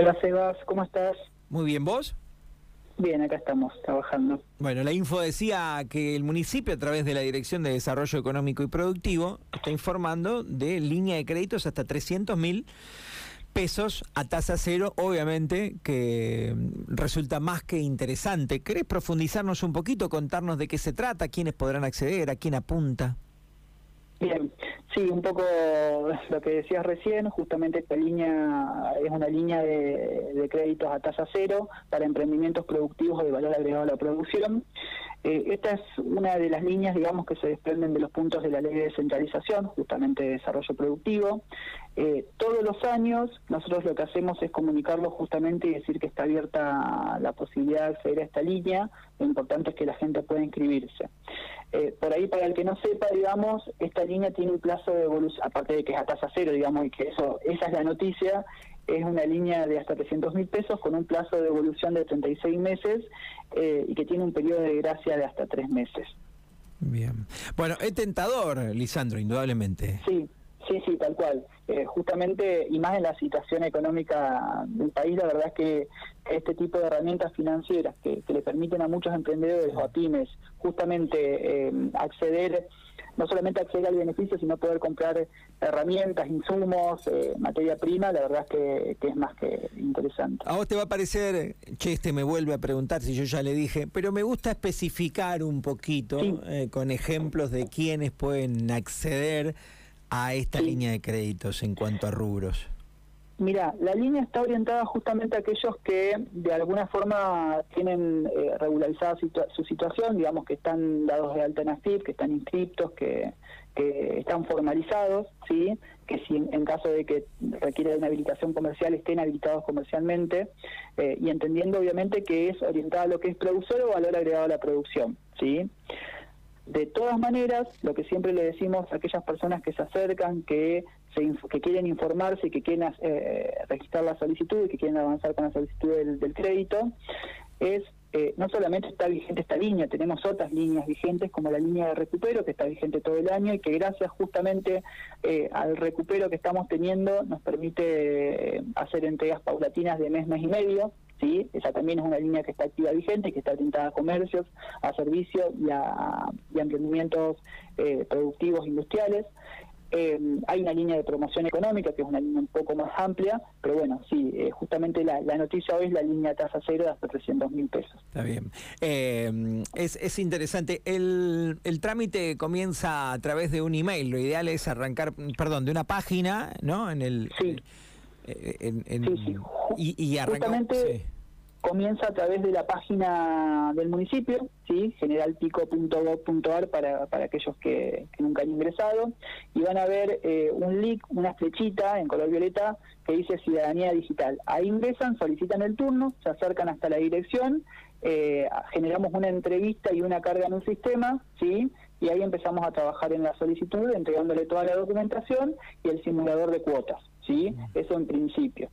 Hola Sebas, ¿cómo estás? Muy bien, ¿vos? Bien, acá estamos trabajando. Bueno, la info decía que el municipio, a través de la Dirección de Desarrollo Económico y Productivo, está informando de línea de créditos hasta 300 mil pesos a tasa cero, obviamente que resulta más que interesante. ¿Querés profundizarnos un poquito, contarnos de qué se trata, quiénes podrán acceder, a quién apunta? Bien, sí, un poco lo que decías recién, justamente esta línea es una línea de, créditos a tasa cero para emprendimientos productivos de valor agregado a la producción. Eh, esta es una de las líneas, digamos, que se desprenden de los puntos de la ley de descentralización, justamente de desarrollo productivo. Eh, todos los años nosotros lo que hacemos es comunicarlo justamente y decir que está abierta la posibilidad de acceder a esta línea. Lo importante es que la gente pueda inscribirse. Eh, por ahí, para el que no sepa, digamos, esta línea tiene un plazo de evolución, aparte de que es a tasa cero, digamos, y que eso esa es la noticia, es una línea de hasta 300 mil pesos con un plazo de evolución de 36 meses eh, y que tiene un periodo de gracia de hasta tres meses. Bien. Bueno, es tentador, Lisandro, indudablemente. Sí, sí, sí, tal cual. Eh, justamente, y más en la situación económica del país, la verdad es que este tipo de herramientas financieras que, le permiten a muchos emprendedores o a pymes justamente eh, acceder no solamente acceder al beneficio, sino poder comprar herramientas, insumos, eh, materia prima, la verdad es que, es más que interesante. A vos te va a parecer, che, este me vuelve a preguntar si yo ya le dije, pero me gusta especificar un poquito eh, con ejemplos de quiénes pueden acceder a esta línea de créditos en cuanto a rubros. Mira, la línea está orientada justamente a aquellos que de alguna forma tienen eh, regularizada su situación, digamos que están dados de alta en AFIP, que están inscriptos, que, están formalizados, sí, que si en, caso de que requiere de una habilitación comercial estén habilitados comercialmente eh, y entendiendo obviamente que es orientada a lo que es productor o valor agregado a la producción, sí. De todas maneras, lo que siempre le decimos a aquellas personas que se acercan, que, se, que quieren informarse y que quieren eh, registrar la solicitud y que quieren avanzar con la solicitud del, crédito, es eh, no solamente está vigente esta línea, tenemos otras líneas vigentes como la línea de recupero que está vigente todo el año y que gracias justamente eh, al recupero que estamos teniendo nos permite hacer entregas paulatinas de mes, mes y medio, ¿sí? Esa también es una línea que está activa vigente, que está orientada a comercios, a servicios y a, emprendimientos eh, productivos industriales. Eh, hay una línea de promoción económica que es una línea un poco más amplia, pero bueno, sí, eh, justamente la, noticia hoy es la línea tasa cero de hasta 300 mil pesos. Está bien. es, es interesante. El, el trámite comienza a través de un email. Lo ideal es arrancar, perdón, de una página, ¿no? En el. Sí. En, sí, Y, y Justamente comienza a través de la página del municipio, ¿sí? generalpico.gov.ar para, para aquellos que, nunca han ingresado, y van a ver eh, un link, una flechita en color violeta que dice Ciudadanía Digital. Ahí ingresan, solicitan el turno, se acercan hasta la dirección, eh, generamos una entrevista y una carga en un sistema, ¿sí? y ahí empezamos a trabajar en la solicitud, entregándole toda la documentación y el simulador de cuotas. ¿Sí? Eso en principio.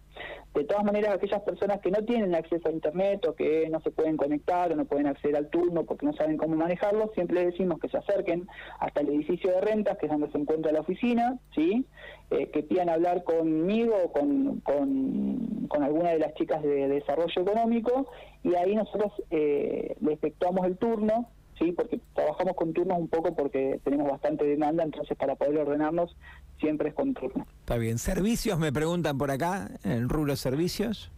De todas maneras, aquellas personas que no tienen acceso a Internet o que no se pueden conectar o no pueden acceder al turno porque no saben cómo manejarlo, siempre les decimos que se acerquen hasta el edificio de rentas, que es donde se encuentra la oficina, ¿sí? Eh, que pidan hablar conmigo o con, con, alguna de las chicas de, desarrollo económico y ahí nosotros eh, le efectuamos el turno, ¿sí? porque trabajamos con turnos un poco porque tenemos bastante demanda, entonces para poder ordenarnos siempre es con turno. Está bien. ¿Servicios me preguntan por acá, en rubro servicios?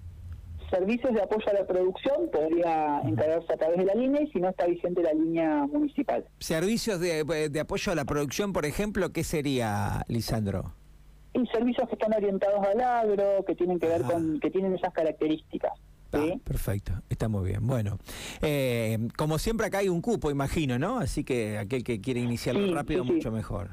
Servicios de apoyo a la producción podría encargarse a través de la línea y si no está vigente la línea municipal. ¿Servicios de, apoyo a la producción, por ejemplo, qué sería, Lisandro? Y servicios que están orientados al agro, que tienen que ver con, que tienen esas características. Ah, perfecto, está muy bien. Bueno, eh, como siempre acá hay un cupo, imagino, ¿no? Así que aquel que quiere iniciarlo rápido, mucho mejor.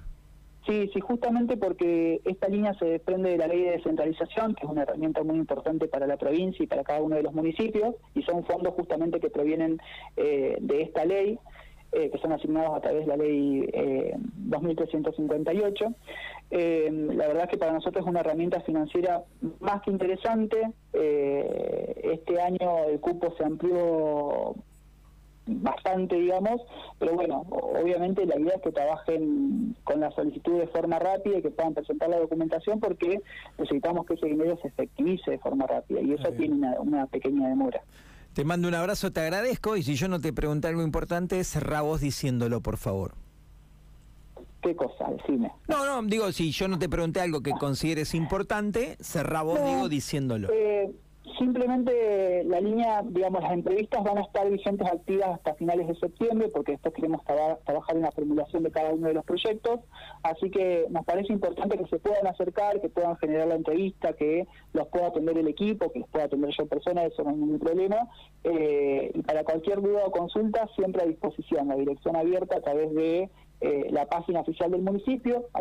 Sí, sí, justamente porque esta línea se desprende de la ley de descentralización, que es una herramienta muy importante para la provincia y para cada uno de los municipios, y son fondos justamente que provienen eh, de esta ley, eh, que son asignados a través de la ley eh, 2358. Eh, la verdad es que para nosotros es una herramienta financiera más que interesante. este año el cupo se amplió bastante, digamos, pero bueno, obviamente la idea es que trabajen con la solicitud de forma rápida y que puedan presentar la documentación porque necesitamos que ese dinero se efectivice de forma rápida y eso tiene una, una, pequeña demora. Te mando un abrazo, te agradezco y si yo no te pregunté algo importante, cerrá vos diciéndolo, por favor. ¿Qué cosa? Decime. No, no, digo, si yo no te pregunté algo que consideres importante, cerrá vos, digo, diciéndolo. Eh, Simplemente la línea, digamos, las entrevistas van a estar vigentes activas hasta finales de septiembre, porque después queremos trabajar en la formulación de cada uno de los proyectos. Así que nos parece importante que se puedan acercar, que puedan generar la entrevista, que los pueda atender el equipo, que los pueda atender yo persona, eso no hay ningún problema. Eh, y para cualquier duda o consulta, siempre a disposición, la dirección abierta a través de eh, la página oficial del municipio,